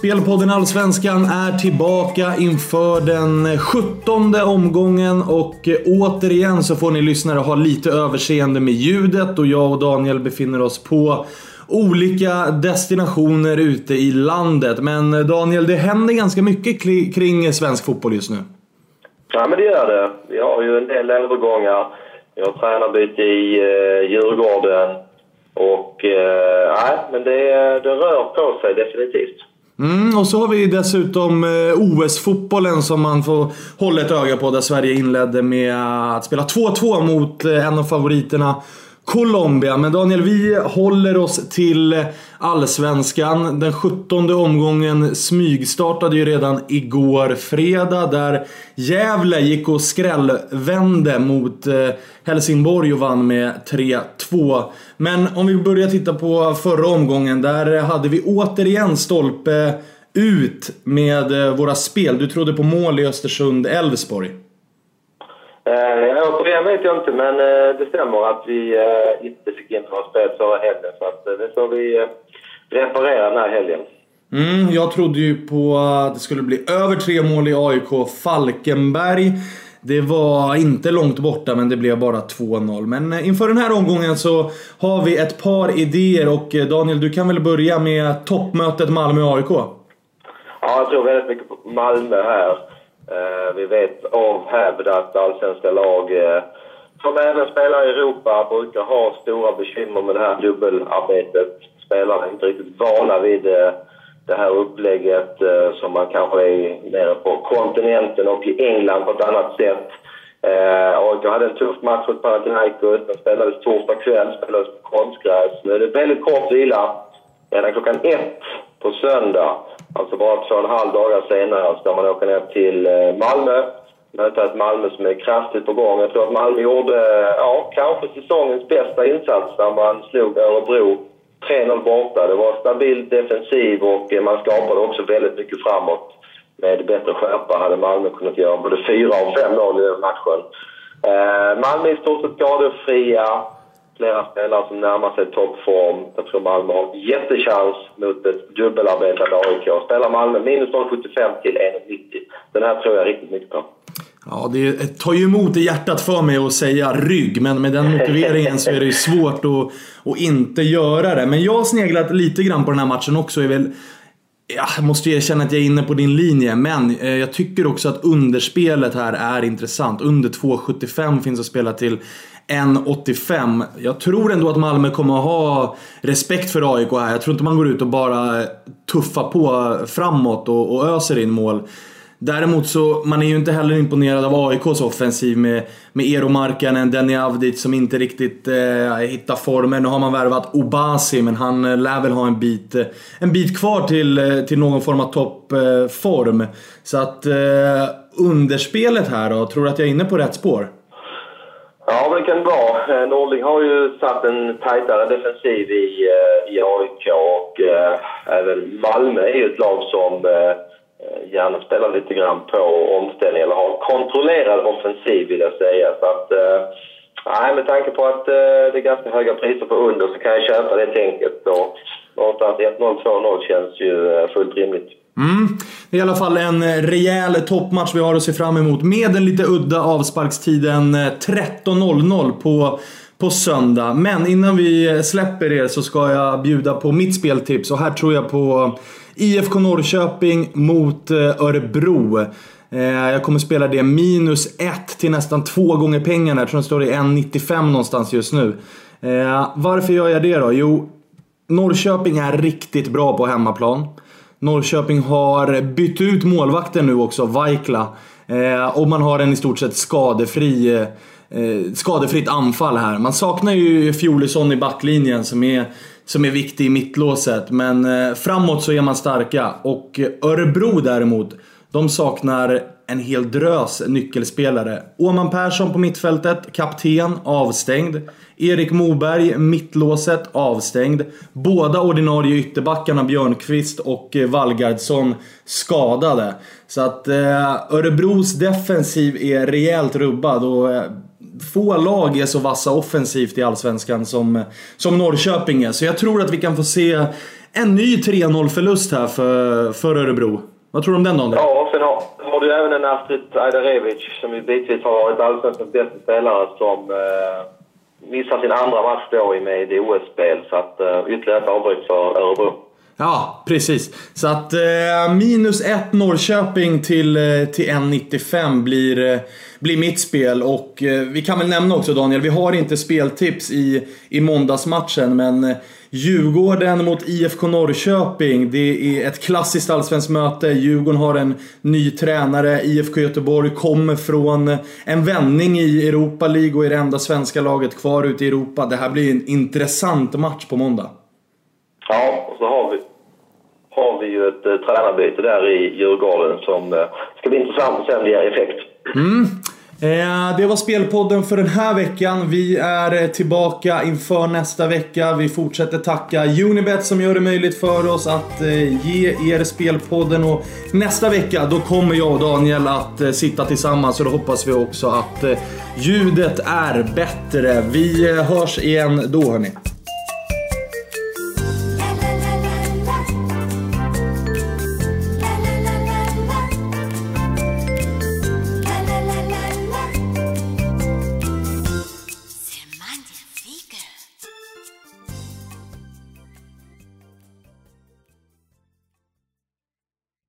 Spelpodden Allsvenskan är tillbaka inför den 17 omgången och eh, återigen så får ni lyssnare ha lite överseende med ljudet och jag och Daniel befinner oss på olika destinationer ute i landet. Men eh, Daniel, det händer ganska mycket kring svensk fotboll just nu. Ja, men det gör det. Vi har ju en del övergångar. Vi har tränarbyte i eh, Djurgården. Och eh, nej, men det, det rör på sig definitivt. Mm, och så har vi dessutom eh, OS-fotbollen som man får hålla ett öga på. Där Sverige inledde med att spela 2-2 mot eh, en av favoriterna Colombia. Men Daniel, vi håller oss till Allsvenskan. Den 17 omgången smygstartade ju redan igår fredag där Gävle gick och skrällvände mot eh, Helsingborg och vann med 3-2. Men om vi börjar titta på förra omgången, där hade vi återigen stolpe ut med eh, våra spel. Du trodde på mål i Östersund-Elfsborg. Eh, återigen vet jag inte, men eh, det stämmer att vi eh, inte fick in några spel förra helgen. Så att, eh, det får vi eh, reparera den här helgen. Mm, jag trodde ju på att det skulle bli över tre mål i AIK Falkenberg. Det var inte långt borta, men det blev bara 2-0. Men eh, inför den här omgången så har vi ett par idéer och eh, Daniel, du kan väl börja med toppmötet Malmö-AIK? Ja, jag tror väldigt mycket på Malmö här. Eh, vi vet av hävd att allsvenska lag eh, som även spelar i Europa brukar ha stora bekymmer med det här dubbelarbetet. Spelarna är inte riktigt vana vid eh, det här upplägget eh, som man kanske är nere på kontinenten och i England på ett annat sätt. Eh, AIK hade en tuff match mot Panathinaikos. Den spelades torsdag kväll, spelades på konstgräs. Nu är det väldigt kort vila. Redan klockan ett på söndag Alltså bara två och en halv dagar senare ska man åka ner till eh, Malmö. Möta ett Malmö som är kraftigt på gång. Jag tror att Malmö gjorde, eh, ja, kanske säsongens bästa insats när man slog Örebro 3-0 borta. Det var stabil defensiv och eh, man skapade också väldigt mycket framåt. Med bättre skärpa hade Malmö kunnat göra både 4 och 5-0 i den matchen. Eh, Malmö är i stort sett skadefria flera spelare som närmar sig toppform. Jag tror Malmö har jättechans mot ett dubbelarbetande AIK. Spelar Malmö minus 0,75 till 1,90. Den här tror jag riktigt mycket på. Ja, det tar ju emot i hjärtat för mig att säga rygg, men med den motiveringen så är det ju svårt att, att inte göra det. Men jag har sneglat lite grann på den här matchen också. Är väl jag måste erkänna att jag är inne på din linje, men eh, jag tycker också att underspelet här är intressant. Under 2,75 finns att spela till 1,85. Jag tror ändå att Malmö kommer att ha respekt för AIK här. Jag tror inte man går ut och bara tuffar på framåt och, och öser in mål. Däremot så, man är ju inte heller imponerad av AIKs offensiv med, med Eero Markkanen, Denny Avdic som inte riktigt eh, hittar formen. Nu har man värvat Obasi men han eh, lär väl ha en bit, eh, en bit kvar till, eh, till någon form av toppform. Eh, så att eh, underspelet här då, tror du att jag är inne på rätt spår? Ja, det kan det vara. Eh, Norling har ju satt en tajtare defensiv i, eh, i AIK och eh, även Malmö är ju ett lag som eh, gärna spelar lite grann på omställning eller har kontrollerad offensiv vill jag säga. Så att, eh, nej, med tanke på att eh, det är ganska höga priser på under så kan jag köpa det tänket. Och någonstans 1-0, 2-0 känns ju eh, fullt rimligt. Mm. Det är i alla fall en eh, rejäl toppmatch vi har att se fram emot med den lite udda avsparkstiden eh, 13.00 på, på söndag. Men innan vi släpper er så ska jag bjuda på mitt speltips och här tror jag på IFK Norrköping mot eh, Örebro. Eh, jag kommer spela det minus 1 till nästan två gånger pengarna. Jag tror den står i 1,95 någonstans just nu. Eh, varför gör jag det då? Jo, Norrköping är riktigt bra på hemmaplan. Norrköping har bytt ut målvakten nu också, Vaikla. Och man har en i stort sett skadefri, eh, skadefritt anfall här. Man saknar ju Fjolesson i backlinjen som är, som är viktig i mittlåset. Men eh, framåt så är man starka. Och Örebro däremot, de saknar en hel drös nyckelspelare. Åman Persson på mittfältet, kapten, avstängd. Erik Moberg, mittlåset, avstängd. Båda ordinarie ytterbackarna Björnqvist och eh, Valgardsson skadade. Så att eh, Örebros defensiv är rejält rubbad och eh, få lag är så vassa offensivt i Allsvenskan som, som Norrköping är. Så jag tror att vi kan få se en ny 3-0 förlust här för, för Örebro. Vad tror du om den Daniel? Ja, och sen har, har du även en Astrid Ajdarevic som ju bitvis har varit allsvenskans bästa spelare som eh, missar sin andra match då med OS-spel. Så att eh, ytterligare ett avbryt för Örebro. Ja, precis. Så att eh, minus 1 Norrköping till, eh, till 1,95 blir, eh, blir mitt spel. Och eh, vi kan väl nämna också Daniel, vi har inte speltips i, i måndagsmatchen men eh, Djurgården mot IFK Norrköping. Det är ett klassiskt allsvenskt möte. Djurgården har en ny tränare. IFK Göteborg kommer från eh, en vändning i Europa League och är det enda svenska laget kvar ute i Europa. Det här blir en intressant match på måndag. Ja, och så har vi, har vi ju ett eh, tränarbyte där i Djurgården som eh, ska bli intressant att se om det ger effekt. Mm. Eh, det var Spelpodden för den här veckan. Vi är eh, tillbaka inför nästa vecka. Vi fortsätter tacka Unibet som gör det möjligt för oss att eh, ge er Spelpodden. Och nästa vecka då kommer jag och Daniel att eh, sitta tillsammans och då hoppas vi också att eh, ljudet är bättre. Vi eh, hörs igen då hörni.